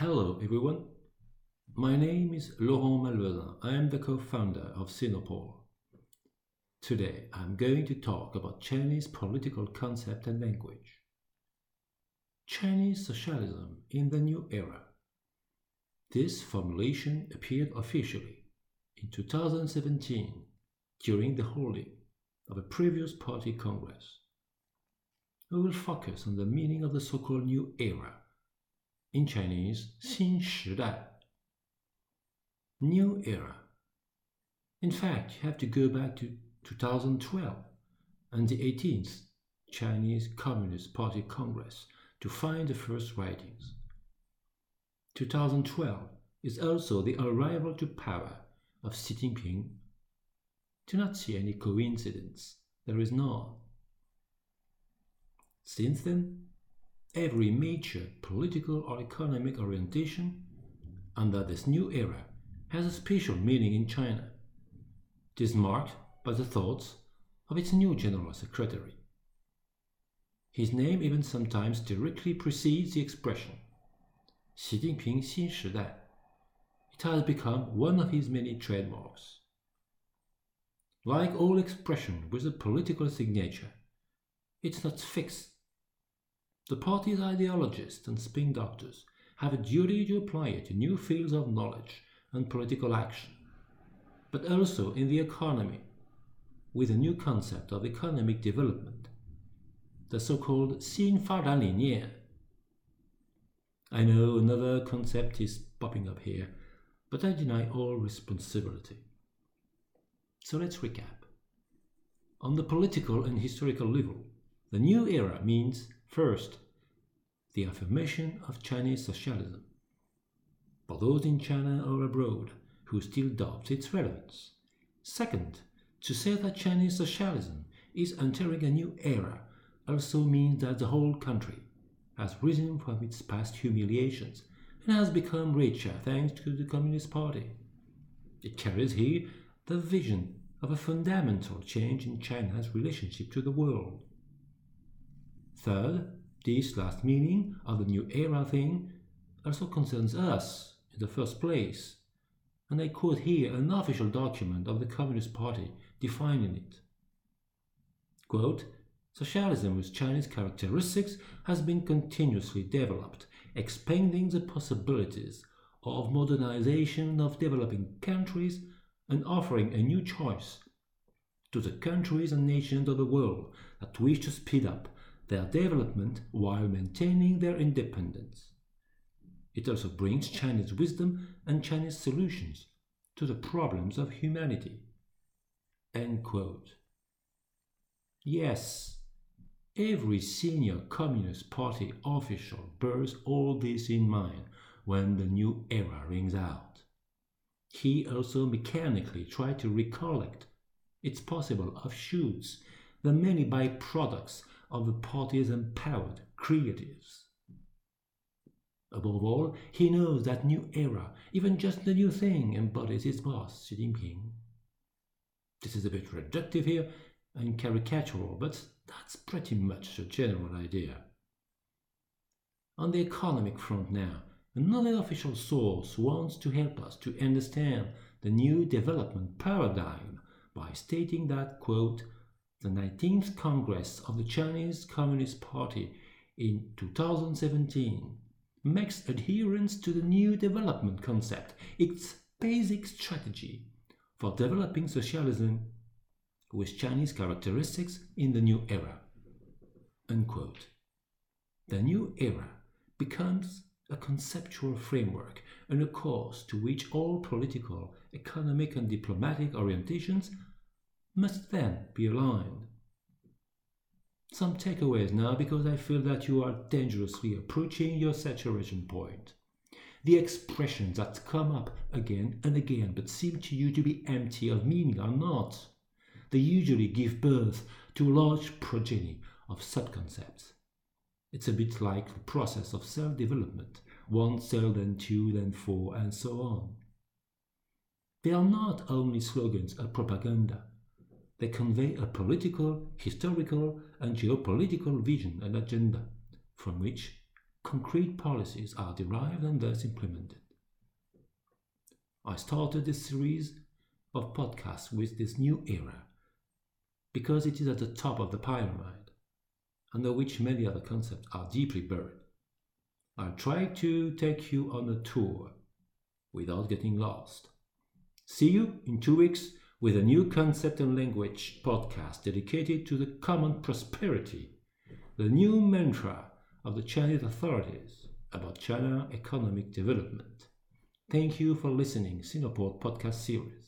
Hello, everyone. My name is Laurent Malvezin. I am the co-founder of Sinopole. Today, I'm going to talk about Chinese political concept and language. Chinese socialism in the new era. This formulation appeared officially in 2017 during the holding of a previous party congress. We will focus on the meaning of the so-called new era in Chinese, 新时代. New era. In fact, you have to go back to 2012 and the 18th Chinese Communist Party Congress to find the first writings. 2012 is also the arrival to power of Xi Jinping. Do not see any coincidence. There is none. Since then, every major political or economic orientation under this new era has a special meaning in China. It is marked by the thoughts of its new General Secretary. His name even sometimes directly precedes the expression Xi Jinping Xin Shidai. It has become one of his many trademarks. Like all expression with a political signature, it's not fixed the party's ideologists and spin doctors have a duty to apply it to new fields of knowledge and political action, but also in the economy, with a new concept of economic development, the so-called 新发展理念. I know another concept is popping up here, but I deny all responsibility. So let's recap. On the political and historical level, the new era means First, the affirmation of Chinese socialism. For those in China or abroad who still doubt its relevance. Second, to say that Chinese socialism is entering a new era also means that the whole country has risen from its past humiliations and has become richer thanks to the Communist Party. It carries here the vision of a fundamental change in China's relationship to the world. Third, this last meaning of the new era thing also concerns us in the first place, and I quote here an official document of the Communist Party defining it. Quote, Socialism with Chinese characteristics has been continuously developed, expanding the possibilities of modernization of developing countries and offering a new choice to the countries and nations of the world that wish to speed up their development while maintaining their independence. It also brings Chinese wisdom and Chinese solutions to the problems of humanity. End quote. Yes, every senior Communist Party official bears all this in mind when the new era rings out. He also mechanically tried to recollect its possible offshoots, the many byproducts of the party's empowered creatives. Above all, he knows that new era, even just the new thing, embodies its boss, Xi Jinping. This is a bit reductive here and caricatural, but that's pretty much the general idea. On the economic front now, another official source wants to help us to understand the new development paradigm by stating that, quote, the 19th Congress of the Chinese Communist Party in 2017 makes adherence to the new development concept its basic strategy for developing socialism with Chinese characteristics in the new era. Unquote. The new era becomes a conceptual framework and a course to which all political, economic, and diplomatic orientations must then be aligned. Some takeaways now because I feel that you are dangerously approaching your saturation point. The expressions that come up again and again but seem to you to be empty of meaning are not. They usually give birth to a large progeny of subconcepts. It's a bit like the process of self development one cell, then two, then four, and so on. They are not only slogans or propaganda, they convey a political, historical, and geopolitical vision and agenda from which concrete policies are derived and thus implemented. I started this series of podcasts with this new era because it is at the top of the pyramid, under which many other concepts are deeply buried. I'll try to take you on a tour without getting lost. See you in two weeks with a new concept and language podcast dedicated to the common prosperity, the new mantra of the Chinese authorities about China economic development. Thank you for listening Sinopole podcast series.